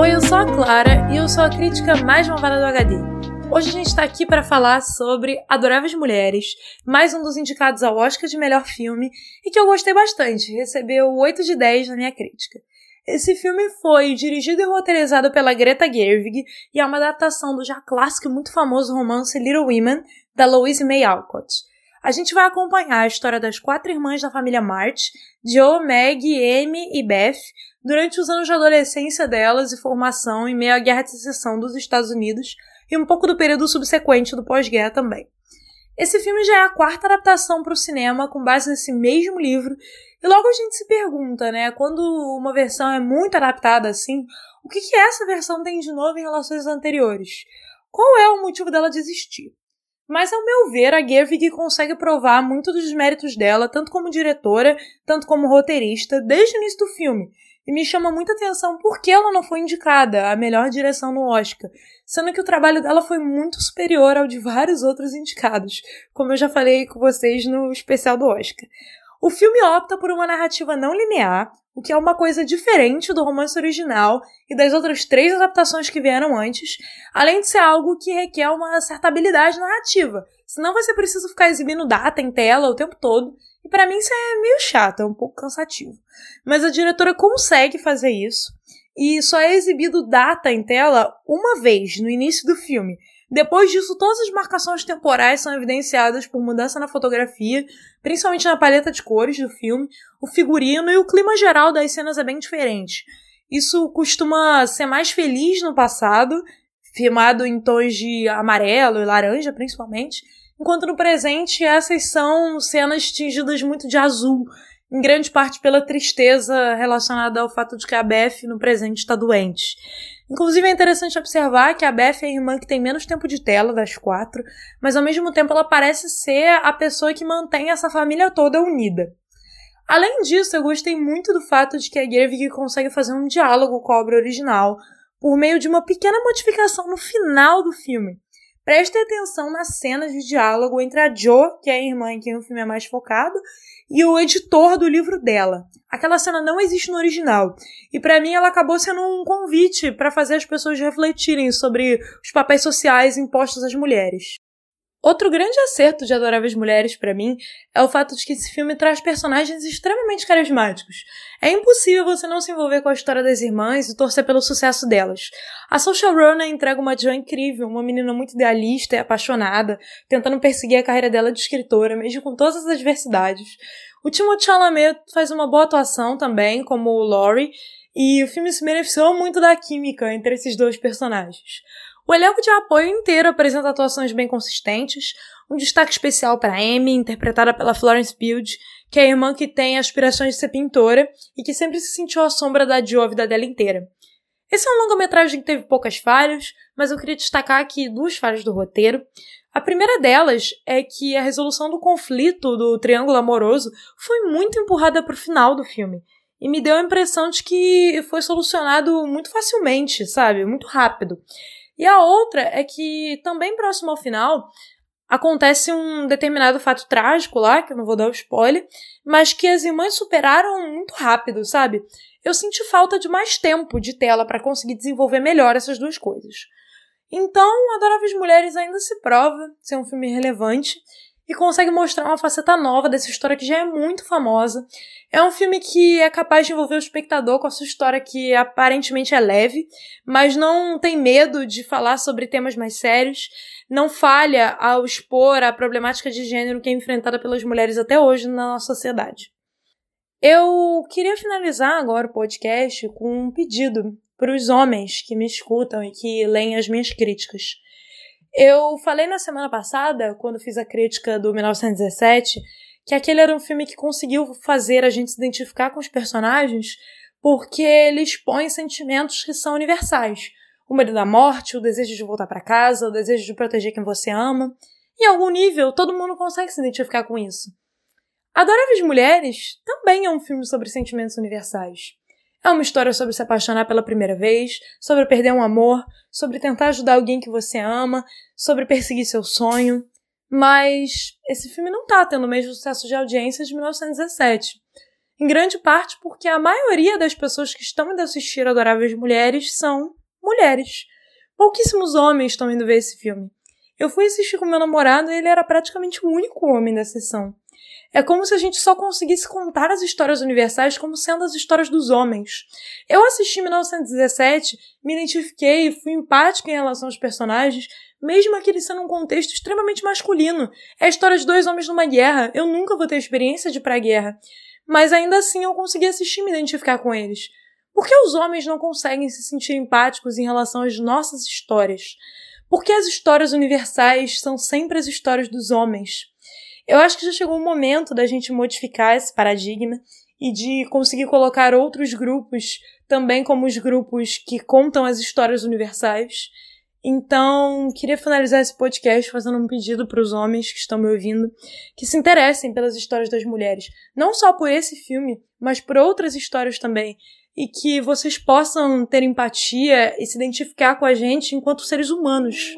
a Clara e eu sou a crítica mais malvada do HD. Hoje a gente está aqui para falar sobre Adoráveis Mulheres, mais um dos indicados ao Oscar de melhor filme e que eu gostei bastante, recebeu 8 de 10 na minha crítica. Esse filme foi dirigido e roteirizado pela Greta Gerwig e é uma adaptação do já clássico e muito famoso romance Little Women, da Louise May Alcott. A gente vai acompanhar a história das quatro irmãs da família March, Joe, Meg, Amy e Beth, durante os anos de adolescência delas e formação em meio à Guerra de Secessão dos Estados Unidos e um pouco do período subsequente do pós-guerra também. Esse filme já é a quarta adaptação para o cinema com base nesse mesmo livro, e logo a gente se pergunta, né, quando uma versão é muito adaptada assim, o que, que essa versão tem de novo em relação às anteriores? Qual é o motivo dela de existir? Mas, ao meu ver, a Gerwig consegue provar muito dos méritos dela, tanto como diretora, tanto como roteirista, desde o início do filme. E me chama muita atenção por que ela não foi indicada a melhor direção no Oscar, sendo que o trabalho dela foi muito superior ao de vários outros indicados, como eu já falei com vocês no especial do Oscar. O filme opta por uma narrativa não linear, o que é uma coisa diferente do romance original e das outras três adaptações que vieram antes, além de ser algo que requer uma certa habilidade narrativa, senão vai ser preciso ficar exibindo data em tela o tempo todo, e para mim isso é meio chato, é um pouco cansativo. Mas a diretora consegue fazer isso e só é exibido data em tela uma vez no início do filme. Depois disso, todas as marcações temporais são evidenciadas por mudança na fotografia, principalmente na paleta de cores do filme, o figurino e o clima geral das cenas é bem diferente. Isso costuma ser mais feliz no passado, filmado em tons de amarelo e laranja, principalmente, enquanto no presente essas são cenas tingidas muito de azul, em grande parte pela tristeza relacionada ao fato de que a Beth no presente está doente. Inclusive é interessante observar que a Beth é a irmã que tem menos tempo de tela das quatro, mas ao mesmo tempo ela parece ser a pessoa que mantém essa família toda unida. Além disso, eu gostei muito do fato de que a Gerwig consegue fazer um diálogo com a obra original por meio de uma pequena modificação no final do filme. Preste atenção nas cenas de diálogo entre a Jo, que é a irmã em quem o filme é mais focado, e o editor do livro dela. Aquela cena não existe no original. E para mim ela acabou sendo um convite para fazer as pessoas refletirem sobre os papéis sociais impostos às mulheres. Outro grande acerto de Adoráveis Mulheres para mim é o fato de que esse filme traz personagens extremamente carismáticos. É impossível você não se envolver com a história das irmãs e torcer pelo sucesso delas. A Social Runner entrega uma Jo incrível, uma menina muito idealista e apaixonada, tentando perseguir a carreira dela de escritora, mesmo com todas as adversidades. O Timothée Chalamet faz uma boa atuação também, como o Laurie, e o filme se beneficiou muito da química entre esses dois personagens. O elenco de apoio inteiro apresenta atuações bem consistentes, um destaque especial para Amy, interpretada pela Florence Pugh, que é a irmã que tem aspirações de ser pintora e que sempre se sentiu à sombra da Joe a vida dela inteira. Esse é um longa-metragem que teve poucas falhas, mas eu queria destacar aqui duas falhas do roteiro. A primeira delas é que a resolução do conflito do triângulo amoroso foi muito empurrada para o final do filme. E me deu a impressão de que foi solucionado muito facilmente, sabe? Muito rápido. E a outra é que, também próximo ao final, acontece um determinado fato trágico lá, que eu não vou dar o spoiler, mas que as irmãs superaram muito rápido, sabe? Eu senti falta de mais tempo de tela para conseguir desenvolver melhor essas duas coisas. Então, Adoráveis Mulheres ainda se prova ser um filme relevante e consegue mostrar uma faceta nova dessa história que já é muito famosa. É um filme que é capaz de envolver o espectador com a sua história que aparentemente é leve, mas não tem medo de falar sobre temas mais sérios, não falha ao expor a problemática de gênero que é enfrentada pelas mulheres até hoje na nossa sociedade. Eu queria finalizar agora o podcast com um pedido para os homens que me escutam e que leem as minhas críticas. Eu falei na semana passada, quando fiz a crítica do 1917, que aquele era um filme que conseguiu fazer a gente se identificar com os personagens porque ele expõe sentimentos que são universais. O medo da morte, o desejo de voltar para casa, o desejo de proteger quem você ama. Em algum nível, todo mundo consegue se identificar com isso. Adoráveis Mulheres também é um filme sobre sentimentos universais. É uma história sobre se apaixonar pela primeira vez, sobre perder um amor, sobre tentar ajudar alguém que você ama, sobre perseguir seu sonho. Mas esse filme não tá tendo o mesmo sucesso de audiência de 1917. Em grande parte porque a maioria das pessoas que estão indo assistir Adoráveis Mulheres são mulheres. Pouquíssimos homens estão indo ver esse filme. Eu fui assistir com meu namorado e ele era praticamente o único homem da sessão. É como se a gente só conseguisse contar as histórias universais como sendo as histórias dos homens. Eu assisti 1917, me identifiquei fui empática em relação aos personagens, mesmo aquele sendo um contexto extremamente masculino. É a história de dois homens numa guerra. Eu nunca vou ter experiência de ir pra guerra. Mas ainda assim eu consegui assistir e me identificar com eles. Por que os homens não conseguem se sentir empáticos em relação às nossas histórias? Por que as histórias universais são sempre as histórias dos homens? Eu acho que já chegou o momento da gente modificar esse paradigma e de conseguir colocar outros grupos também como os grupos que contam as histórias universais. Então, queria finalizar esse podcast fazendo um pedido para os homens que estão me ouvindo que se interessem pelas histórias das mulheres, não só por esse filme, mas por outras histórias também, e que vocês possam ter empatia e se identificar com a gente enquanto seres humanos.